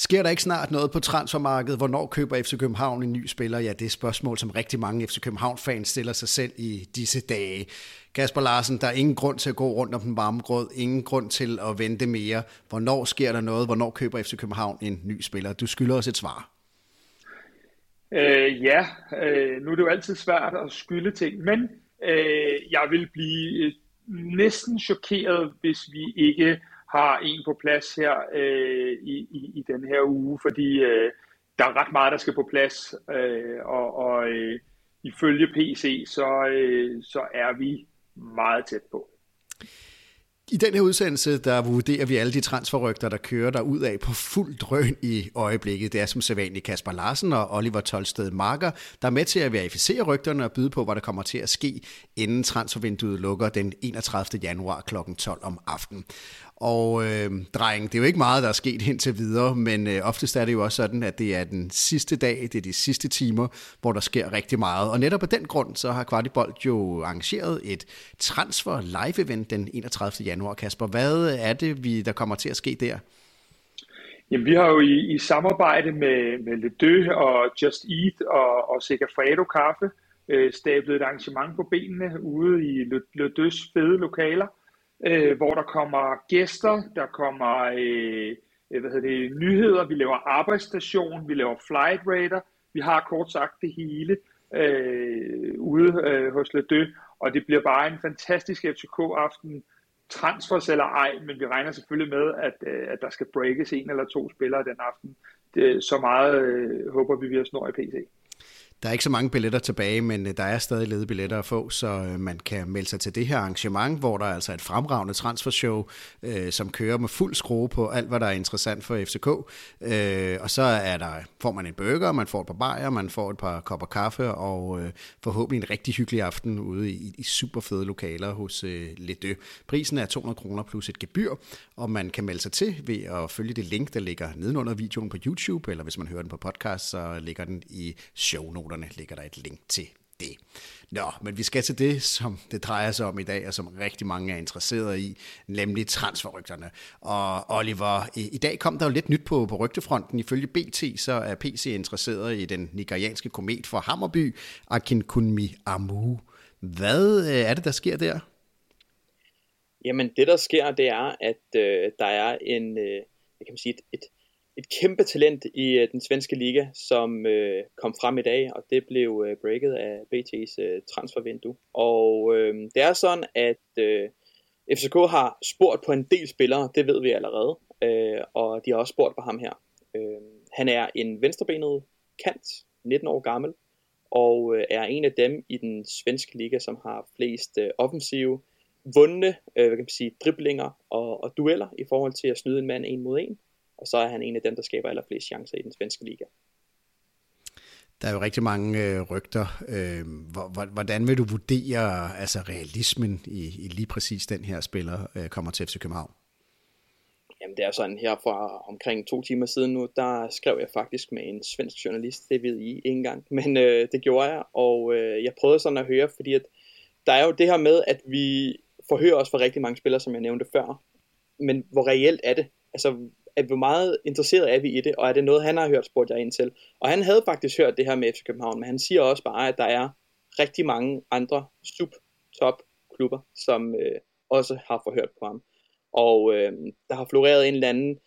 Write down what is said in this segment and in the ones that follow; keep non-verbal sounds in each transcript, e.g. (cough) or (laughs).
Sker der ikke snart noget på transfermarkedet? Hvornår køber FC København en ny spiller? Ja, det er et spørgsmål, som rigtig mange FC København-fans stiller sig selv i disse dage. Kasper Larsen, der er ingen grund til at gå rundt om den varme grød. Ingen grund til at vente mere. Hvornår sker der noget? Hvornår køber FC København en ny spiller? Du skylder os et svar. Øh, ja, øh, nu er det jo altid svært at skylde ting, men øh, jeg vil blive øh, næsten chokeret, hvis vi ikke har en på plads her øh, i, i, i den her uge, fordi øh, der er ret meget, der skal på plads, øh, og, og øh, ifølge PC, så, øh, så er vi meget tæt på. I den her udsendelse, der vurderer vi alle de transferrygter, der kører der ud af på fuld drøn i øjeblikket. Det er som sædvanligt Kasper Larsen og Oliver Tolsted Marker, der er med til at verificere rygterne og byde på, hvad der kommer til at ske, inden transfervinduet lukker den 31. januar kl. 12 om aftenen. Og øh, dreng, det er jo ikke meget, der er sket indtil videre, men øh, oftest er det jo også sådan, at det er den sidste dag, det er de sidste timer, hvor der sker rigtig meget. Og netop af den grund, så har Kvartibolt jo arrangeret et transfer live-event den 31. januar. Kasper, hvad er det, vi, der kommer til at ske der? Jamen, vi har jo i, i samarbejde med, med Le og Just Eat og, og Segafredo Kaffe øh, stablet et arrangement på benene ude i Le, fede lokaler, øh, hvor der kommer gæster, der kommer øh, øh hvad hedder det, nyheder, vi laver arbejdsstation, vi laver flight radar, vi har kort sagt det hele øh, ude øh, hos Ledø, og det bliver bare en fantastisk FCK-aften, transfers eller ej, men vi regner selvfølgelig med, at, øh, at der skal breakes en eller to spillere den aften. Det, så meget øh, håber vi, vi har snor i PC. Der er ikke så mange billetter tilbage, men øh, der er stadig ledige billetter at få, så øh, man kan melde sig til det her arrangement, hvor der altså er altså et fremragende transfershow, øh, som kører med fuld skrue på alt, hvad der er interessant for FCK. Øh, og så er der, får man en burger, man får et par bajer, man får et par kopper kaffe, og øh, forhåbentlig en rigtig hyggelig aften ude i, i super fede lokaler hos øh, Ledø. Prisen er 200 kroner plus et gebyr, og man kan melde sig til ved at følge det link, der ligger nedenunder videoen på YouTube, eller hvis man hører den på podcast, så ligger den i shownoterne noterne ligger der et link til det. Nå, men vi skal til det, som det drejer sig om i dag, og som rigtig mange er interesseret i, nemlig transferrygterne. Og Oliver, i, i dag kom der jo lidt nyt på, på rygtefronten. Ifølge BT, så er PC interesseret i den nigerianske komet fra Hammerby, Akinkunmi Amu. Hvad øh, er det, der sker der? Jamen, det der sker, det er, at øh, der er en, øh, jeg kan man sige, et, et et kæmpe talent i øh, den svenske liga, som øh, kom frem i dag, og det blev øh, breaket af BT's øh, transfervindue. Og øh, det er sådan, at øh, FCK har spurgt på en del spillere, det ved vi allerede, øh, og de har også spurgt på ham her. Øh, han er en venstrebenet kant, 19 år gammel, og øh, er en af dem i den svenske liga, som har flest øh, offensive, vundne øh, hvad kan man sige, driblinger og, og dueller i forhold til at snyde en mand en mod en og så er han en af dem, der skaber allerflest chancer i den svenske liga. Der er jo rigtig mange øh, rygter. Øh, hvordan vil du vurdere altså realismen i, i lige præcis den her spiller øh, kommer til FC København? Jamen det er sådan her fra omkring to timer siden nu, der skrev jeg faktisk med en svensk journalist, det ved I ikke engang, (laughs) men øh, det gjorde jeg, og øh, jeg prøvede sådan at høre, fordi at der er jo det her med, at vi forhører os for rigtig mange spillere, som jeg nævnte før, men hvor reelt er det? Altså, at hvor meget interesseret er vi i det, og er det noget, han har hørt, spurgte jeg ind til. Og han havde faktisk hørt det her med FC København, men han siger også bare, at der er rigtig mange andre sub-top klubber, som øh, også har forhørt på ham. Og øh, der har floreret en eller anden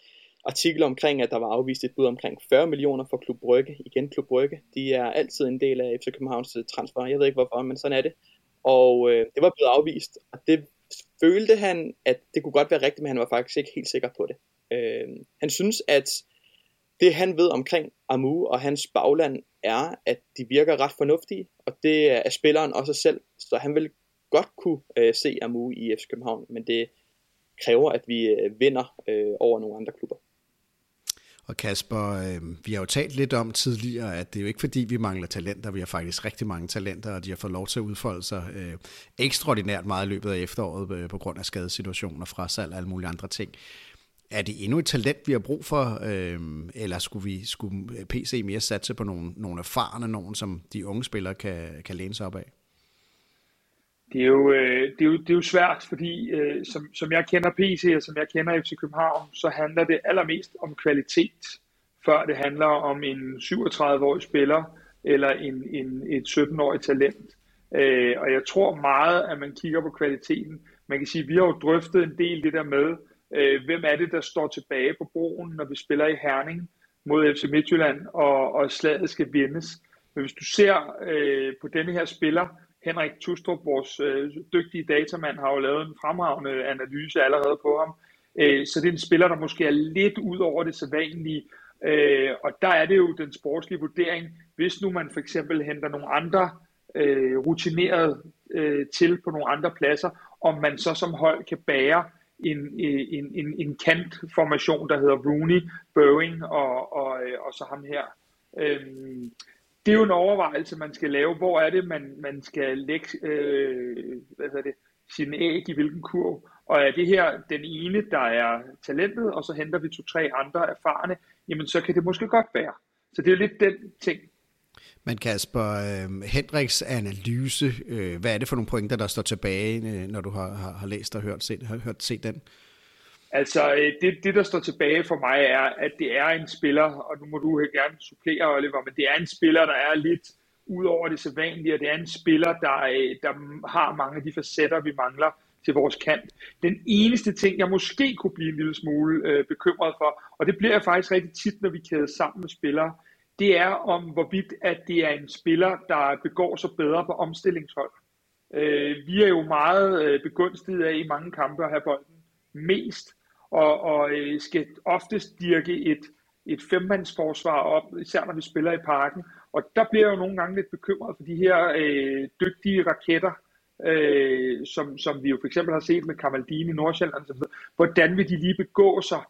artikel omkring, at der var afvist et bud omkring 40 millioner for Klub Brygge. Igen Klub Brygge. De er altid en del af FC Københavns øh, transfer. Jeg ved ikke hvorfor, men sådan er det. Og øh, det var blevet afvist, og det følte han, at det kunne godt være rigtigt, men han var faktisk ikke helt sikker på det. Øh, han synes, at det han ved omkring Amu og hans bagland er, at de virker ret fornuftige, og det er spilleren også selv, så han vil godt kunne øh, se Amu i FC København, men det kræver, at vi øh, vinder øh, over nogle andre klubber. Og Kasper, øh, vi har jo talt lidt om tidligere, at det er jo ikke fordi, vi mangler talenter. Vi har faktisk rigtig mange talenter, og de har fået lov til at udfolde sig øh, ekstraordinært meget i løbet af efteråret øh, på grund af skadesituationer fra salg og alle mulige andre ting er det endnu et talent, vi har brug for, øh, eller skulle, vi, skulle PC mere satse på nogle, nogle erfarne, nogen, som de unge spillere kan, kan læne sig op af? Det er jo, øh, det er jo, det er jo svært, fordi øh, som, som jeg kender PC, og som jeg kender FC København, så handler det allermest om kvalitet, før det handler om en 37-årig spiller, eller en, en, et 17-årig talent. Øh, og jeg tror meget, at man kigger på kvaliteten. Man kan sige, at vi har jo drøftet en del det der med, øh, hvem er det, der står tilbage på broen, når vi spiller i Herning mod FC Midtjylland, og, og slaget skal vindes. Men hvis du ser øh, på denne her spiller, Henrik Tustrup, vores øh, dygtige datamand, har jo lavet en fremragende analyse allerede på ham. Øh, så det er en spiller, der måske er lidt ud over det sædvanlige. Øh, og der er det jo den sportslige vurdering. Hvis nu man for eksempel henter nogle andre øh, rutineret øh, til på nogle andre pladser, om man så som hold kan bære en, en, en, en kantformation, der hedder Rooney, Boeing og, og, øh, og så ham her. Øhm, det er jo en overvejelse, man skal lave. Hvor er det, man, man skal lægge øh, hvad hedder det, sin æg i hvilken kurv? Og er det her den ene, der er talentet, og så henter vi to-tre andre erfarne, jamen så kan det måske godt være. Så det er jo lidt den ting. Men Kasper, øh, Hendriks analyse, øh, hvad er det for nogle pointer, der står tilbage, øh, når du har, har, har læst og hørt set, har hørt set den? Altså, øh, det, det der står tilbage for mig er, at det er en spiller, og nu må du gerne supplere, Oliver, men det er en spiller, der er lidt ud over det sædvanlige, og det er en spiller, der, øh, der har mange af de facetter, vi mangler til vores kant. Den eneste ting, jeg måske kunne blive en lille smule øh, bekymret for, og det bliver jeg faktisk rigtig tit, når vi kæder sammen med spillere, det er om hvorvidt, at det er en spiller, der begår sig bedre på omstillingshold. Øh, vi er jo meget øh, begunstiget af i mange kampe at have bolden mest, og, og øh, skal oftest dirke et, et femmandsforsvar op, især når vi spiller i parken. Og der bliver jeg jo nogle gange lidt bekymret for de her øh, dygtige raketter, øh, som, som vi jo for eksempel har set med Kamaldini i Nordsjælland. Hvordan vil de lige begå sig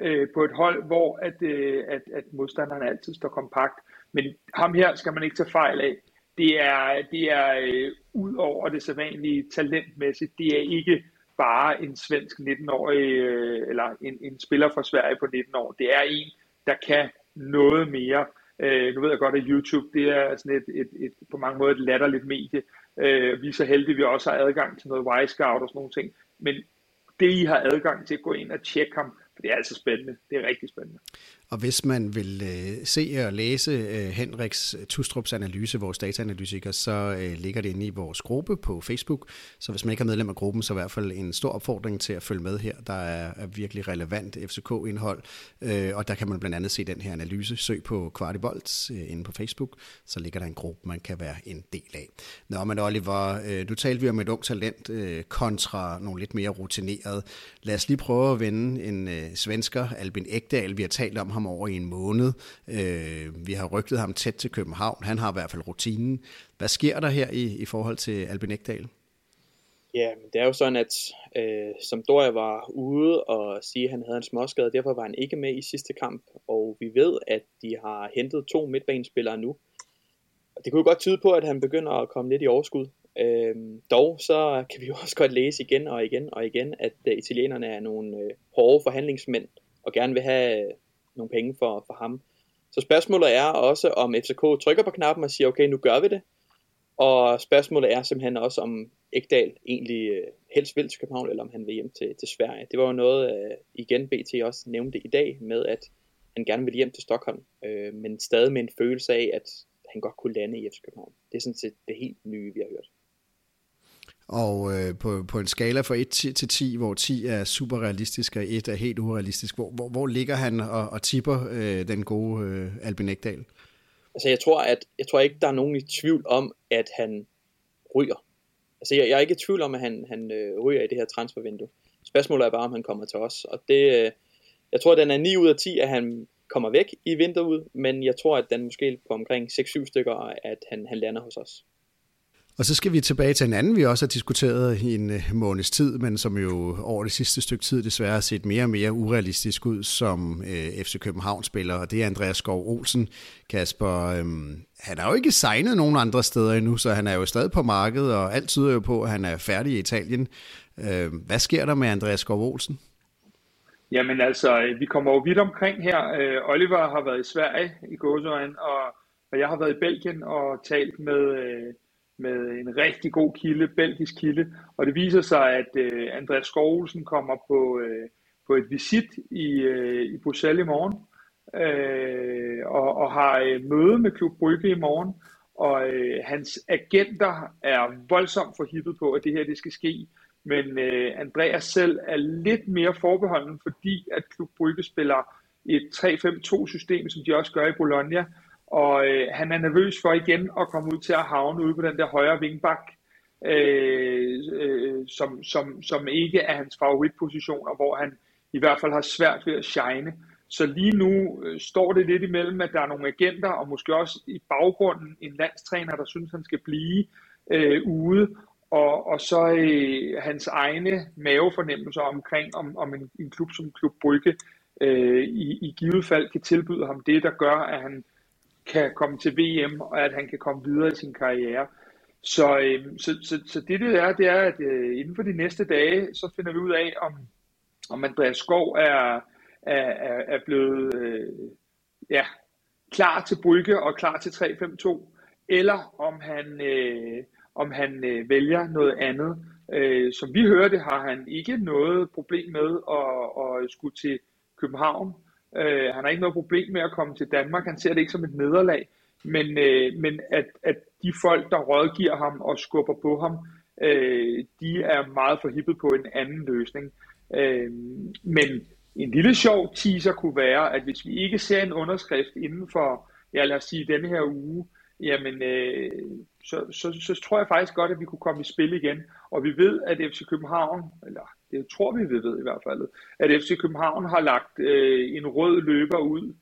øh, på et hold, hvor at, øh, at, at modstanderne altid står kompakt. Men ham her skal man ikke tage fejl af. Det er, det er øh, ud over det sædvanlige talentmæssigt. Det er ikke bare en svensk 19-årig, øh, eller en, en spiller fra Sverige på 19 år. Det er en, der kan noget mere. Øh, nu ved jeg godt, at YouTube det er sådan et, et, et, på mange måder et latterligt medie. Øh, vi er så heldige, at vi også har adgang til noget Y-Scout og sådan nogle ting. Men det, I har adgang til at gå ind og tjekke ham, det er altså spændende. Det er rigtig spændende. Og hvis man vil øh, se og læse øh, Henriks Tustrups analyse, vores dataanalytiker, så øh, ligger det inde i vores gruppe på Facebook. Så hvis man ikke er medlem af gruppen, så er i hvert fald en stor opfordring til at følge med her. Der er, er virkelig relevant FCK-indhold, øh, og der kan man blandt andet se den her analyse. Søg på Kvartibolt øh, inde på Facebook, så ligger der en gruppe, man kan være en del af. Nå, men Oliver, øh, nu talte vi om et ung talent øh, kontra nogle lidt mere rutineret. Lad os lige prøve at vende en øh, svensker, Albin Ekdal. Vi har talt om ham ham over i en måned. Øh, vi har rygtet ham tæt til København. Han har i hvert fald rutinen. Hvad sker der her i, i forhold til Albin Ekdal? Ja, men det er jo sådan, at øh, som Doria var ude og sige, at han havde en småskade, derfor var han ikke med i sidste kamp. Og vi ved, at de har hentet to midtbanespillere nu. Og det kunne godt tyde på, at han begynder at komme lidt i overskud. Øh, dog så kan vi jo (laughs) også godt læse igen og igen og igen, at uh, italienerne er nogle øh, hårde forhandlingsmænd og gerne vil have nogle penge for, for ham. Så spørgsmålet er også, om FCK trykker på knappen og siger, okay, nu gør vi det. Og spørgsmålet er simpelthen også, om Ekdal egentlig øh, helst vil til København, eller om han vil hjem til, til Sverige. Det var jo noget, øh, igen BT også nævnte i dag, med at han gerne vil hjem til Stockholm, øh, men stadig med en følelse af, at han godt kunne lande i FC København. Det er sådan set det helt nye, vi har hørt. Og øh, på, på en skala fra 1 til 10, hvor 10 er super realistisk og 1 er helt urealistisk, hvor, hvor, hvor ligger han og, og tipper øh, den gode øh, Albin Ekdal? Altså jeg tror, at, jeg tror ikke, der er nogen i tvivl om, at han ryger. Altså jeg, jeg er ikke i tvivl om, at han, han øh, ryger i det her transfervindue. Spørgsmålet er bare, om han kommer til os. Og det, øh, jeg tror, at den er 9 ud af 10, at han kommer væk i vinterud, men jeg tror, at den måske på omkring 6-7 stykker, at han, han lander hos os. Og så skal vi tilbage til en anden, vi også har diskuteret i en øh, måneds tid, men som jo over det sidste stykke tid desværre har set mere og mere urealistisk ud som øh, FC København-spiller, og det er Andreas Skov Olsen. Kasper, øh, han har jo ikke signet nogen andre steder endnu, så han er jo stadig på markedet, og alt tyder jo på, at han er færdig i Italien. Øh, hvad sker der med Andreas Skov Olsen? Jamen altså, vi kommer jo vidt omkring her. Øh, Oliver har været i Sverige i gåsøjen, og, og jeg har været i Belgien og talt med, øh, med en rigtig god kilde, belgisk kilde. Og det viser sig, at øh, Andreas Skovlsen kommer på, øh, på et visit i, øh, i Bruxelles i morgen, øh, og, og har øh, møde med Klub Brygge i morgen. Og øh, hans agenter er voldsomt forhippet på, at det her det skal ske. Men øh, Andreas selv er lidt mere forbeholden, fordi at Klub Brygge spiller et 3-5-2-system, som de også gør i Bologna. Og øh, han er nervøs for igen at komme ud til at havne ude på den der højre vingbak, øh, øh, som, som, som ikke er hans favoritposition, og hvor han i hvert fald har svært ved at shine. Så lige nu øh, står det lidt imellem, at der er nogle agenter, og måske også i baggrunden en landstræner, der synes, han skal blive øh, ude, og, og så øh, hans egne mavefornemmelser omkring, om, om en, en klub som Klub Brygge øh, i, i givet fald kan tilbyde ham det, der gør, at han kan komme til VM, og at han kan komme videre i sin karriere. Så, øh, så, så, så det det er, det er, at øh, inden for de næste dage, så finder vi ud af, om, om Andreas Skov er, er, er, er blevet øh, ja, klar til Brygge og klar til 3-5-2, eller om han, øh, om han øh, vælger noget andet. Øh, som vi hørte, har han ikke noget problem med at, at skulle til København. Øh, han har ikke noget problem med at komme til Danmark. Han ser det ikke som et nederlag. Men, øh, men at, at de folk, der rådgiver ham og skubber på ham, øh, de er meget forhippet på en anden løsning. Øh, men en lille sjov teaser kunne være, at hvis vi ikke ser en underskrift inden for, ja lad os sige, denne her uge, jamen øh, så, så, så tror jeg faktisk godt, at vi kunne komme i spil igen. Og vi ved, at FC København, eller det tror vi, vi ved i hvert fald, at FC København har lagt øh, en rød løber ud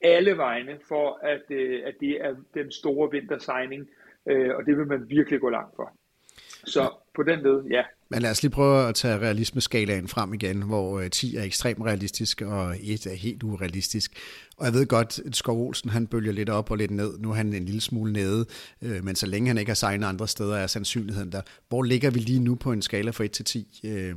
alle vegne for, at, øh, at det er den store vintersigning, øh, og det vil man virkelig gå langt for. Så på den led, ja. Men lad os lige prøve at tage realismeskalaen frem igen, hvor 10 øh, er ekstremt realistisk, og 1 er helt urealistisk. Og jeg ved godt, at Skov Olsen han bølger lidt op og lidt ned. Nu er han en lille smule nede, øh, men så længe han ikke har signet andre steder, er sandsynligheden der. Hvor ligger vi lige nu på en skala fra 1 til 10? Øh...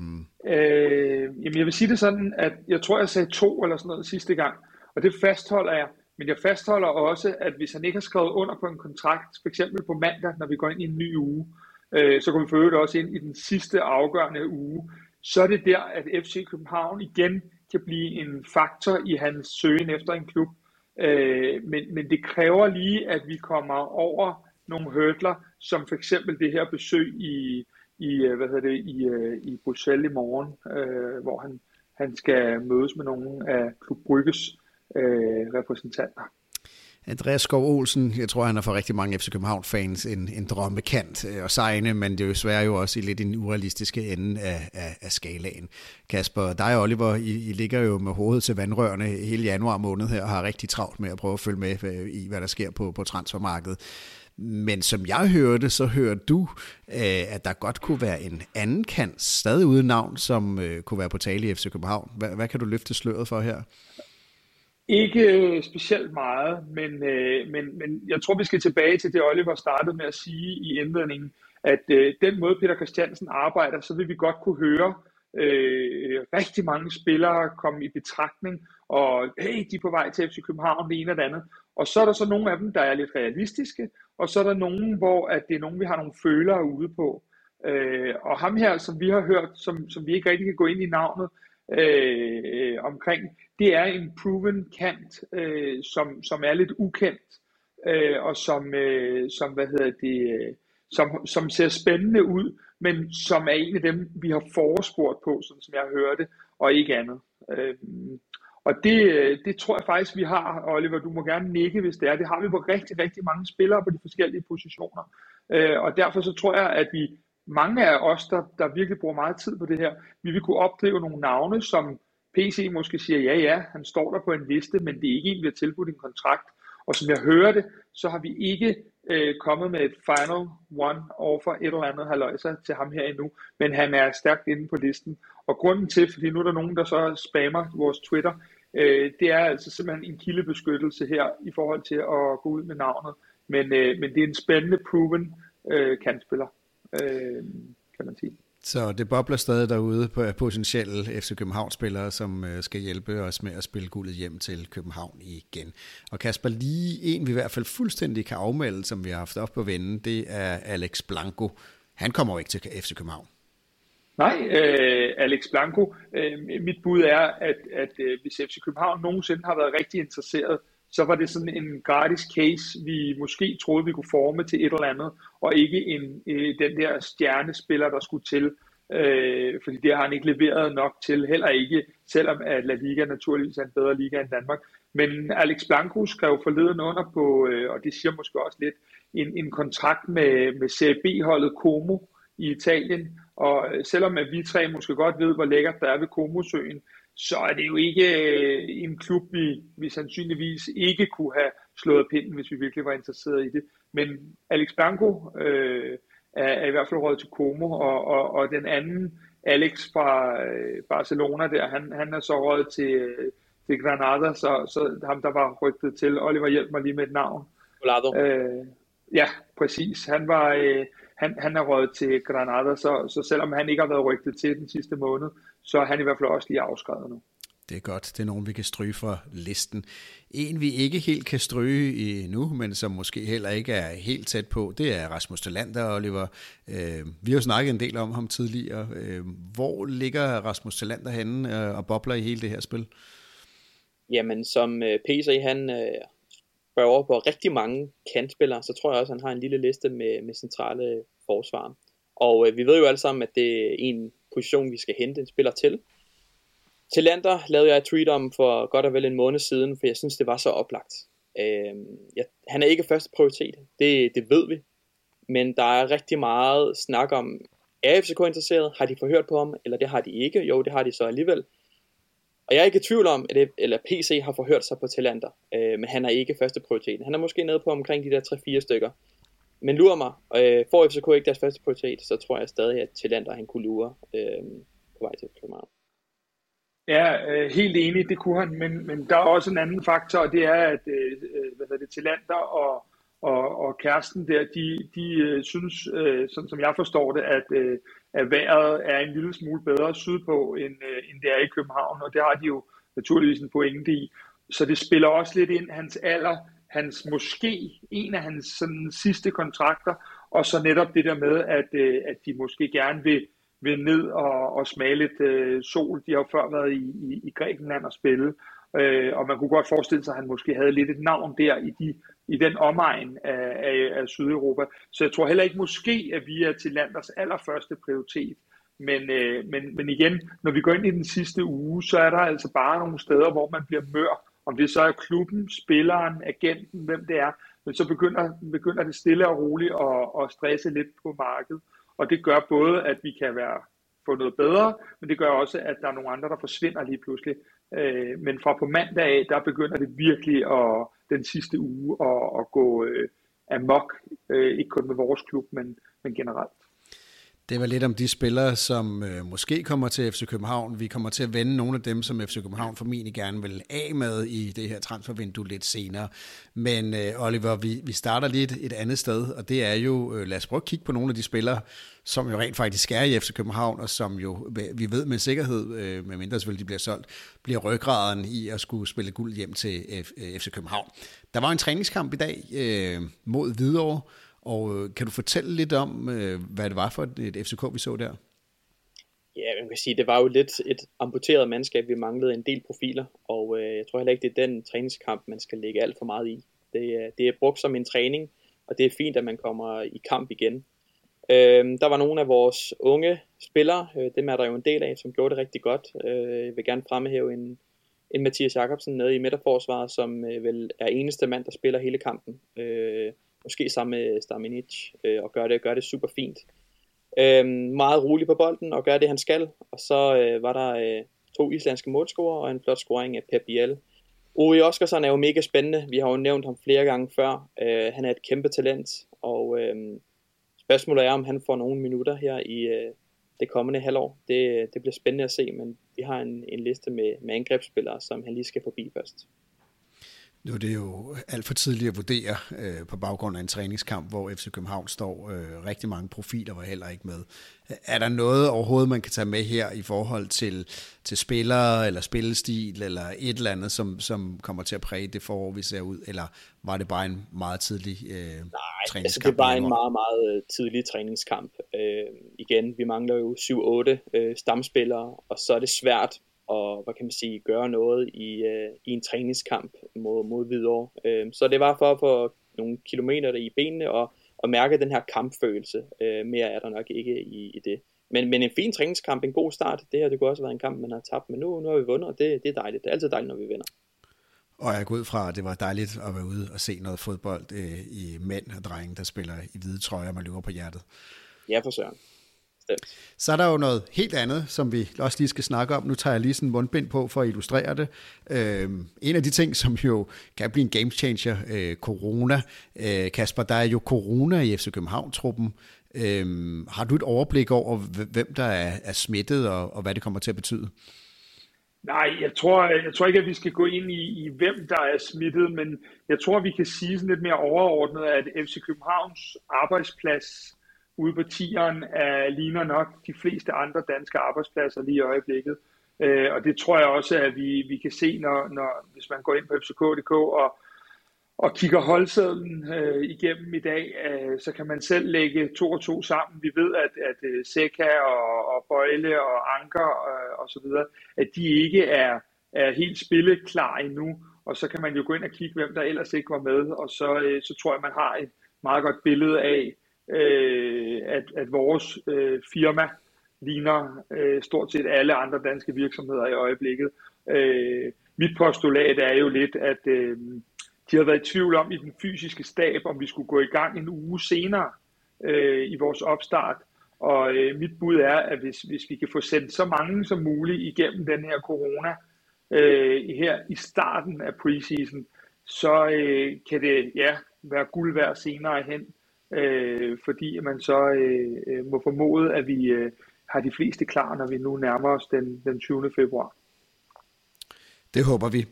Øh, jamen jeg vil sige det sådan, at jeg tror, jeg sagde 2 eller sådan noget sidste gang, og det fastholder jeg. Men jeg fastholder også, at hvis han ikke har skrevet under på en kontrakt, f.eks. på mandag, når vi går ind i en ny uge, øh, øh, så går vi for øvrigt også ind i den sidste afgørende uge, så er det der, at FC København igen kan blive en faktor i hans søgen efter en klub. Øh, men, men det kræver lige, at vi kommer over nogle hurdler, som for eksempel det her besøg i, i øh, hvad hedder det, i, øh, i Bruxelles i morgen, øh, hvor han, han skal mødes med nogle af Klub Brygges øh, repræsentanter. Andreas Skov Olsen, jeg tror, han er for rigtig mange FC København-fans en, en drømmekant øh, og sejne, men det er jo svært jo også i lidt en urealistiske ende af, af, af skalaen. Kasper, dig og Oliver, I, I ligger jo med hovedet til vandrørene hele januar måned her og har rigtig travlt med at prøve at følge med øh, i, hvad der sker på, på transfermarkedet. Men som jeg hørte, så hører du, øh, at der godt kunne være en anden kant, stadig uden navn, som kunne være på tale i FC København. Hvad, hvad kan du løfte sløret for her? Ikke øh, specielt meget, men, øh, men, men jeg tror, vi skal tilbage til det, Oliver startede med at sige i indledningen, at øh, den måde, Peter Christiansen arbejder, så vil vi godt kunne høre øh, rigtig mange spillere komme i betragtning, og hey, de er på vej til FC København, det ene og det andet. Og så er der så nogle af dem, der er lidt realistiske, og så er der nogen, hvor at det er nogen, vi har nogle følere ude på. Øh, og ham her, som vi har hørt, som, som vi ikke rigtig kan gå ind i navnet, øh, omkring, det er en proven kant, øh, som, som er lidt ukendt, øh, og som, øh, som, hvad hedder det, øh, som, som ser spændende ud, men som er en af dem, vi har forespurgt på, sådan som jeg hørte, og ikke andet. Øh, og det, øh, det tror jeg faktisk, vi har, Oliver, du må gerne nikke, hvis det er. Det har vi på rigtig, rigtig mange spillere på de forskellige positioner. Øh, og derfor så tror jeg, at vi mange af os, der, der virkelig bruger meget tid på det her, vi vil kunne opdrive nogle navne, som PC måske siger, ja ja, han står der på en liste, men det er ikke en, vi har tilbudt en kontrakt. Og som jeg hører det, så har vi ikke øh, kommet med et final one offer, et eller andet haløjser til ham her endnu, men han er stærkt inde på listen. Og grunden til, fordi nu er der nogen, der så spammer vores Twitter, øh, det er altså simpelthen en kildebeskyttelse her i forhold til at gå ud med navnet. Men, øh, men det er en spændende proven øh, kantspiller øh, kan man sige. Så det bobler stadig derude på potentielle FC København-spillere, som øh, skal hjælpe os med at spille guldet hjem til København igen. Og Kasper, lige en vi i hvert fald fuldstændig kan afmelde, som vi har haft op på vennen, det er Alex Blanco. Han kommer jo ikke til FC København. Nej, øh, Alex Blanco. Øh, mit bud er, at, at øh, hvis FC København nogensinde har været rigtig interesseret, så var det sådan en gratis case, vi måske troede, vi kunne forme til et eller andet, og ikke en, øh, den der stjernespiller, der skulle til. Øh, fordi det har han ikke leveret nok til, heller ikke, selvom at La Liga naturligvis er en bedre liga end Danmark. Men Alex Blanco skrev forleden under på, øh, og det siger måske også lidt, en, en kontrakt med, med CB-holdet Como i Italien, og øh, selvom at vi tre måske godt ved, hvor lækkert der er ved Komosøen, så er det jo ikke øh, en klub, vi, vi sandsynligvis ikke kunne have slået pinden, hvis vi virkelig var interesseret i det. Men Alex Blanco øh, er, er i hvert fald råd til Como, og, og, og den anden, Alex fra øh, Barcelona, der, han, han er så råd til, øh, til Granada, så, så ham der var rygtet til. Oliver, hjælp mig lige med et navn. Øh, ja, præcis. Han var... Øh, han, han er råd til Granada, så, så selvom han ikke har været rygtet til den sidste måned, så er han i hvert fald også lige afskrevet nu. Det er godt. Det er nogen, vi kan stryge fra listen. En, vi ikke helt kan stryge endnu, men som måske heller ikke er helt tæt på, det er Rasmus Talander, Oliver. Øh, vi har jo snakket en del om ham tidligere. Øh, hvor ligger Rasmus Talander henne øh, og bobler i hele det her spil? Jamen, som PC han spørger på rigtig mange kantspillere, så tror jeg også, han har en lille liste med, med centrale forsvar. Og øh, vi ved jo alle sammen, at det er en position, vi skal hente en spiller til. Til Lander lavede jeg et tweet om for godt og vel en måned siden, for jeg synes, det var så oplagt. Øh, ja, han er ikke første prioritet, det, det ved vi. Men der er rigtig meget snak om, er FCK interesseret? Har de forhørt på ham? Eller det har de ikke? Jo, det har de så alligevel. Og jeg er ikke i tvivl om, at det, eller PC har forhørt sig på Talander, øh, men han er ikke første prioritet. Han er måske nede på omkring de der 3-4 stykker. Men lurer mig, øh, får FCK ikke deres første prioritet, så tror jeg stadig, at Talander han kunne lure øh, på vej til København. Ja, øh, helt enig, det kunne han, men, men der er også en anden faktor, og det er, at øh, øh hvad er det, Talander og, og, og kæresten der, de, de øh, synes, øh, sådan som jeg forstår det, at, øh, at vejret er en lille smule bedre sydpå, end, øh, end det er i København, og det har de jo naturligvis en pointe i. Så det spiller også lidt ind hans alder, hans måske en af hans sådan, sidste kontrakter, og så netop det der med, at, øh, at de måske gerne vil, vil ned og, og smage lidt øh, sol. De har jo før været i, i, i Grækenland og spille, øh, og man kunne godt forestille sig, at han måske havde lidt et navn der i de i den omegn af, af, af Sydeuropa. Så jeg tror heller ikke måske, at vi er til landers allerførste prioritet. Men, øh, men, men igen, når vi går ind i den sidste uge, så er der altså bare nogle steder, hvor man bliver mør. Om det så er klubben, spilleren, agenten, hvem det er. Men så begynder, begynder det stille og roligt at, at stresse lidt på markedet. Og det gør både, at vi kan være få noget bedre, men det gør også, at der er nogle andre, der forsvinder lige pludselig. Øh, men fra på mandag af, der begynder det virkelig at, den sidste uge at, at gå øh, amok, øh, ikke kun med vores klub, men, men generelt. Det var lidt om de spillere, som øh, måske kommer til FC København. Vi kommer til at vende nogle af dem, som FC København formentlig gerne vil af med i det her transfervindue lidt senere. Men øh, Oliver, vi, vi starter lidt et andet sted, og det er jo, øh, lad os prøve at kigge på nogle af de spillere, som jo rent faktisk er i FC København, og som jo, vi ved med sikkerhed, øh, medmindre selvfølgelig de bliver solgt, bliver ryggraden i at skulle spille guld hjem til F, øh, FC København. Der var en træningskamp i dag øh, mod Hvidovre, og øh, kan du fortælle lidt om, øh, hvad det var for et FCK, vi så der? Ja, man kan sige, det var jo lidt et amputeret mandskab. Vi manglede en del profiler, og øh, jeg tror heller ikke, det er den træningskamp, man skal lægge alt for meget i. Det, øh, det er brugt som en træning, og det er fint, at man kommer i kamp igen. Øh, der var nogle af vores unge spillere, øh, dem er der jo en del af, som gjorde det rigtig godt. Øh, jeg vil gerne fremhæve en, en Mathias Jacobsen nede i midterforsvaret, som øh, vel er eneste mand, der spiller hele kampen. Øh, måske sammen med Staminic, øh, og gør det, gør det super fint. Øh, meget rolig på bolden, og gør det, han skal. Og så øh, var der øh, to islandske målscorer, og en flot scoring af Pep Biel. Uri Oskarsson er jo mega spændende. Vi har jo nævnt ham flere gange før. Øh, han er et kæmpe talent, og øh, spørgsmålet er, om han får nogle minutter her i øh, det kommende halvår. Det, det bliver spændende at se, men vi har en, en liste med, med angrebsspillere, som han lige skal forbi først. Nu er det jo alt for tidligt at vurdere øh, på baggrund af en træningskamp, hvor FC København står øh, rigtig mange profiler var heller ikke med. Er der noget overhovedet, man kan tage med her i forhold til, til spillere eller spillestil eller et eller andet, som, som kommer til at præge det forår, vi ser ud? Eller var det bare en meget tidlig øh, Nej, træningskamp? Altså det var en meget, meget øh, tidlig træningskamp. Øh, igen, vi mangler jo 7-8 øh, stamspillere, og så er det svært og hvad kan man sige, gøre noget i, øh, i en træningskamp mod, mod Hvidovre. Øh, så det var for at få nogle kilometer i benene og, og mærke den her kampfølelse. Øh, mere er der nok ikke i, i det. Men, men en fin træningskamp, en god start. Det her det kunne også være en kamp, man har tabt, men nu, nu har vi vundet, og det, det er dejligt. Det er altid dejligt, når vi vinder. Og jeg går ud fra, at det var dejligt at være ude og se noget fodbold øh, i mænd og drenge, der spiller i hvide trøjer, man løber på hjertet. Ja, for søren bestemt. Så er der jo noget helt andet, som vi også lige skal snakke om. Nu tager jeg lige sådan en mundbind på for at illustrere det. Øh, en af de ting, som jo kan blive en game changer, øh, corona. Øh, Kasper, der er jo corona i FC København-truppen. Øh, har du et overblik over, hvem der er, er smittet, og, og hvad det kommer til at betyde? Nej, jeg tror, jeg tror ikke, at vi skal gå ind i, i, hvem der er smittet, men jeg tror, vi kan sige sådan lidt mere overordnet, at FC Københavns arbejdsplads ude på tieren er, ligner nok de fleste andre danske arbejdspladser lige i øjeblikket. Øh, og det tror jeg også, at vi, vi kan se, når, når, hvis man går ind på fck.dk og, og kigger holdsedlen øh, igennem i dag, øh, så kan man selv lægge to og to sammen. Vi ved, at, at øh, uh, Seca og, og Bøjle og Anker øh, og så videre, at de ikke er, er helt spilleklar endnu. Og så kan man jo gå ind og kigge, hvem der ellers ikke var med, og så, øh, så tror jeg, man har et meget godt billede af, øh, at, at vores øh, firma ligner øh, stort set alle andre danske virksomheder i øjeblikket. Øh, mit postulat er jo lidt, at øh, de har været i tvivl om i den fysiske stab, om vi skulle gå i gang en uge senere øh, i vores opstart. Og øh, mit bud er, at hvis, hvis vi kan få sendt så mange som muligt igennem den her corona øh, her i starten af preseason, så øh, kan det ja, være guld værd senere hen øh, fordi man så øh, øh, må formode, at vi øh, har de fleste klar, når vi nu nærmer os den, den 20. februar. Det håber vi.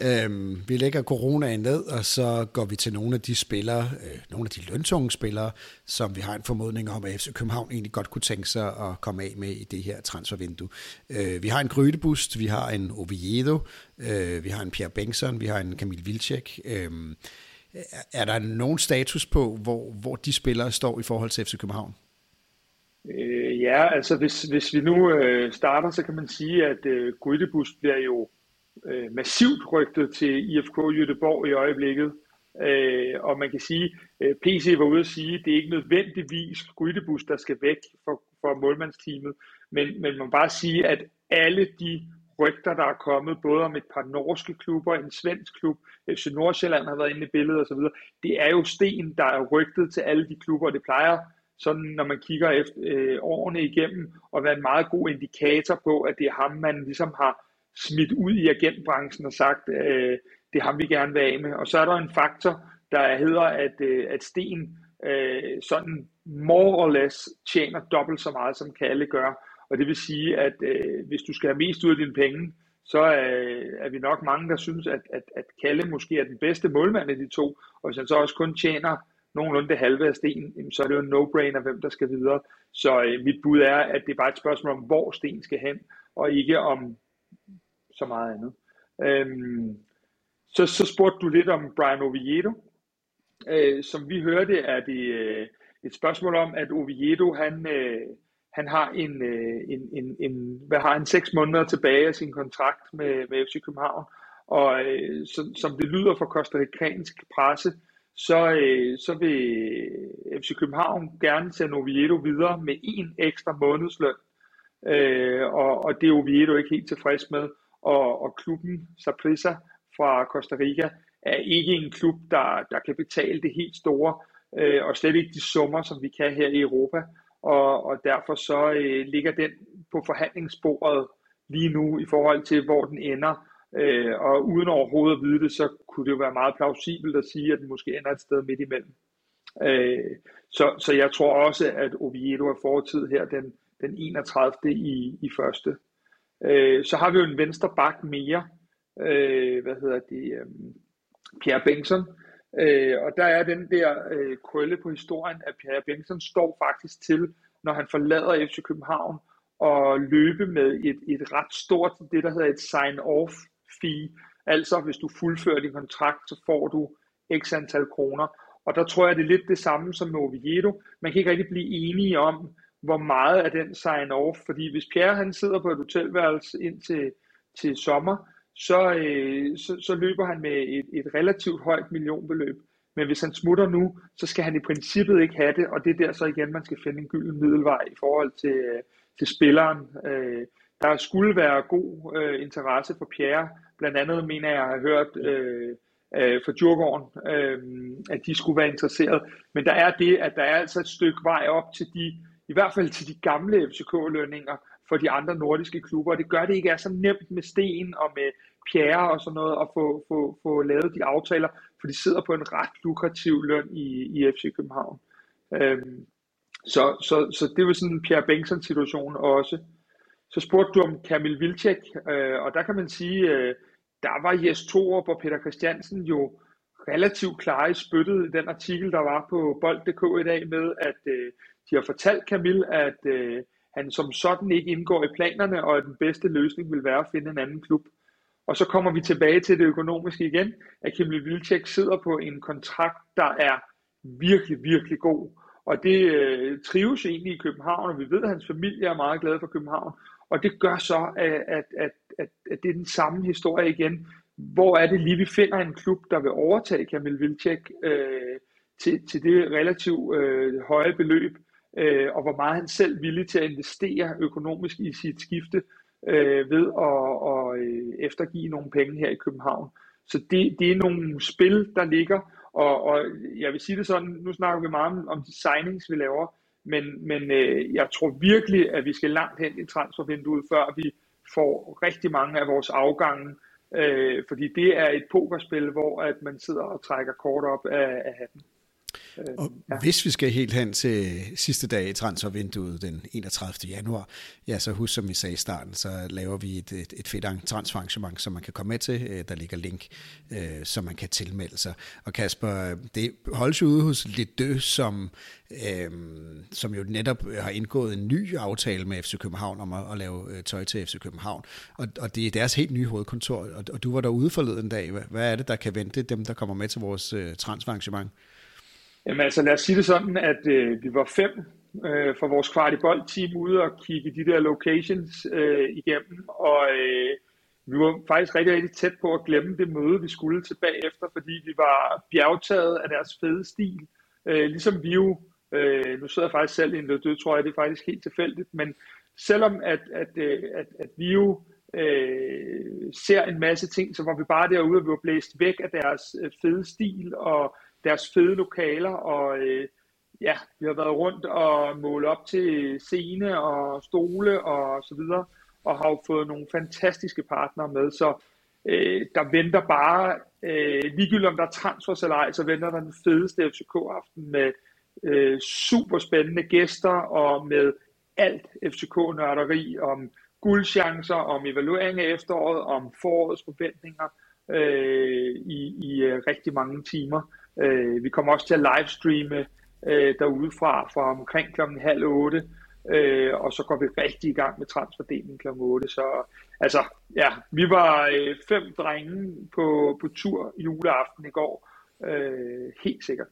Øhm, vi lægger coronaen ned, og så går vi til nogle af de spillere, øh, nogle af de løntunge spillere, som vi har en formodning om, at FC København egentlig godt kunne tænke sig at komme af med i det her transfervindue. Øh, vi har en Grydebust, vi har en Oviedo, øh, vi har en Pierre Bengtsson, vi har en Kamil Vilcek. Øh, er der nogen status på, hvor, hvor de spillere står i forhold til FC København? Øh, ja, altså hvis, hvis vi nu øh, starter, så kan man sige, at øh, Guidebus bliver jo øh, massivt rygtet til IFK Jødeborg i øjeblikket. Øh, og man kan sige, øh, PC var ude at sige, at det er ikke nødvendigvis Guidebus, der skal væk for, for målmandsteamet, men, men man bare sige, at alle de rygter, der er kommet, både om et par norske klubber, en svensk klub, FC Nordsjælland har været inde i billedet osv. Det er jo sten, der er rygtet til alle de klubber, det plejer sådan, når man kigger efter øh, årene igennem, og være en meget god indikator på, at det er ham, man ligesom har smidt ud i agentbranchen og sagt, øh, det er ham, vi gerne vil af med. Og så er der en faktor, der hedder, at, øh, at Sten øh, sådan more or less tjener dobbelt så meget, som Kalle gør. Og det vil sige, at øh, hvis du skal have mest ud af dine penge, så er, er vi nok mange, der synes, at, at, at Kalle måske er den bedste målmand af de to. Og hvis han så også kun tjener nogenlunde det halve af sten, så er det jo en no-brainer, hvem der skal videre. Så øh, mit bud er, at det er bare et spørgsmål om, hvor sten skal hen, og ikke om så meget andet. Øhm, så, så spurgte du lidt om Brian Oviedo. Øh, som vi hørte, er det øh, et spørgsmål om, at Oviedo, han, øh, han har en, øh, en, en, en, hvad har han, seks måneder tilbage af sin kontrakt med, med FC København. Og øh, så, som det lyder fra kostarikansk presse, så, øh, så vil FC København gerne sende Oviedo videre med en ekstra månedsløn. Øh, og, og det er Oviedo ikke helt tilfreds med. Og, og klubben Saprissa fra Costa Rica er ikke en klub, der, der kan betale det helt store, øh, og slet ikke de summer, som vi kan her i Europa og, og derfor så øh, ligger den på forhandlingsbordet lige nu i forhold til, hvor den ender. Øh, og uden overhovedet at vide det, så kunne det jo være meget plausibelt at sige, at den måske ender et sted midt imellem. Øh, så, så jeg tror også, at Oviedo er fortid her den, den 31. i, i første. Øh, så har vi jo en venstre bak mere. Øh, hvad hedder det? Øh, Pierre Bengtsson. Øh, og der er den der øh, krølle på historien, at Pierre Bengtsson står faktisk til, når han forlader FC København, og løbe med et, et ret stort, det der hedder et sign-off fee. Altså hvis du fuldfører din kontrakt, så får du x antal kroner. Og der tror jeg, det er lidt det samme som med Oviedo. Man kan ikke rigtig blive enige om, hvor meget af den sign-off, fordi hvis Pierre han sidder på et hotelværelse ind til, til sommer, så, øh, så, så løber han med et, et relativt højt millionbeløb. Men hvis han smutter nu, så skal han i princippet ikke have det, og det er der så igen, man skal finde en gylden middelvej i forhold til, øh, til spilleren. Øh, der skulle være god øh, interesse for Pierre. Blandt andet mener jeg, jeg har hørt øh, øh, for Djurgården, øh, at de skulle være interesseret. Men der er det, at der er altså et stykke vej op til de, i hvert fald til de gamle FCK-lønninger for de andre nordiske klubber. Det gør det ikke er så nemt med Sten og med Pierre og sådan noget at få, få, få lavet de aftaler, for de sidder på en ret lukrativ løn i, i FC København. Øhm, så, så, så det var sådan en Pierre Bengtsson situation også. Så spurgte du om Kamil Vilcek, øh, og der kan man sige, øh, der var Jes Torup og Peter Christiansen jo relativt klare i spyttet i den artikel, der var på bold.dk i dag med, at øh, de har fortalt Kamil, at øh, han som sådan ikke indgår i planerne, og at den bedste løsning vil være at finde en anden klub. Og så kommer vi tilbage til det økonomiske igen, at Kim Vilcek sidder på en kontrakt, der er virkelig, virkelig god. Og det øh, trives egentlig i København, og vi ved, at hans familie er meget glad for København. Og det gør så, at, at, at, at, at det er den samme historie igen. Hvor er det lige, vi finder en klub, der vil overtage Kamil Vilcek øh, til, til det relativt øh, høje beløb, øh, og hvor meget han selv er villig til at investere økonomisk i sit skifte øh, ved at, at øh, eftergive nogle penge her i København. Så det, det er nogle spil, der ligger, og, og jeg vil sige det sådan, nu snakker vi meget om, om de signings, vi laver, men, men øh, jeg tror virkelig, at vi skal langt hen i transfervinduet, før vi får rigtig mange af vores afgange, øh, fordi det er et pokerspil, hvor at man sidder og trækker kort op af, af hatten. Øh, og ja. hvis vi skal helt hen til sidste dag i transfervinduet den 31. januar, ja, så husk som vi sagde i starten, så laver vi et, et, et fedt transferarrangement, som man kan komme med til. Øh, der ligger link, øh, som man kan tilmelde sig. Og Kasper, det holdes jo ude hos Lidø, som, øh, som jo netop har indgået en ny aftale med FC København om at, at lave tøj til FC København. Og, og det er deres helt nye hovedkontor, og, og du var derude forleden dag. Hvad, hvad er det, der kan vente dem, der kommer med til vores øh, transferarrangement? Jamen altså lad os sige det sådan, at øh, vi var fem øh, fra vores kvartibold-team ude og kigge de der locations øh, igennem, og øh, vi var faktisk rigtig, rigtig tæt på at glemme det møde, vi skulle tilbage efter, fordi vi var bjergtaget af deres fede stil. Øh, ligesom vi jo, øh, nu sidder jeg faktisk selv i en død, tror jeg, det er faktisk helt tilfældigt, men selvom at, at, øh, at, at vi jo øh, ser en masse ting, så var vi bare derude, og vi var blæst væk af deres øh, fede stil, og deres fede lokaler, og øh, ja, vi har været rundt og målet op til scene og stole og så videre, og har jo fået nogle fantastiske partnere med, så øh, der venter bare, øh, ligegyldigt om der er transfers eller ej, så venter der den fedeste FCK-aften med øh, super spændende gæster og med alt FCK-nørderi om guldchancer, om evaluering af efteråret, om forårets forventninger øh, i, i øh, rigtig mange timer. Øh, vi kommer også til at livestreame øh, derude fra, fra omkring klokken halv otte, øh, og så går vi rigtig i gang med transferdelen kl. 8. Så altså, ja, vi var øh, fem drenge på, på tur juleaften i går, øh, helt sikkert.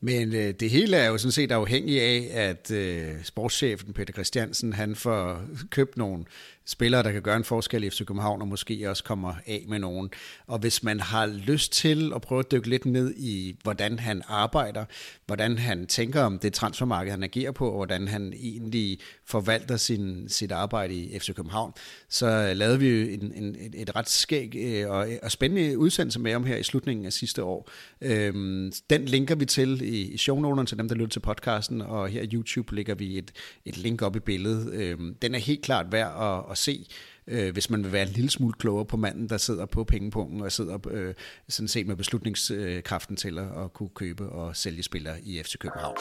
Men øh, det hele er jo sådan set afhængig af, at øh, sportschefen Peter Christiansen, han får købt nogle spillere, der kan gøre en forskel i FC København, og måske også kommer af med nogen. Og hvis man har lyst til at prøve at dykke lidt ned i, hvordan han arbejder, hvordan han tænker om det transfermarked, han agerer på, og hvordan han egentlig forvalter sin, sit arbejde i FC København, så lavede vi en, en, et ret skæg øh, og, og spændende udsendelse med om her i slutningen af sidste år. Øhm, den linker vi til i, i shownoterne til dem, der lytter til podcasten, og her i YouTube lægger vi et, et link op i billedet. Øhm, den er helt klart værd at, at se, øh, hvis man vil være en lille smule klogere på manden, der sidder på pengepungen og sidder øh, sådan set med beslutningskraften til at, at kunne købe og sælge spillere i FC København.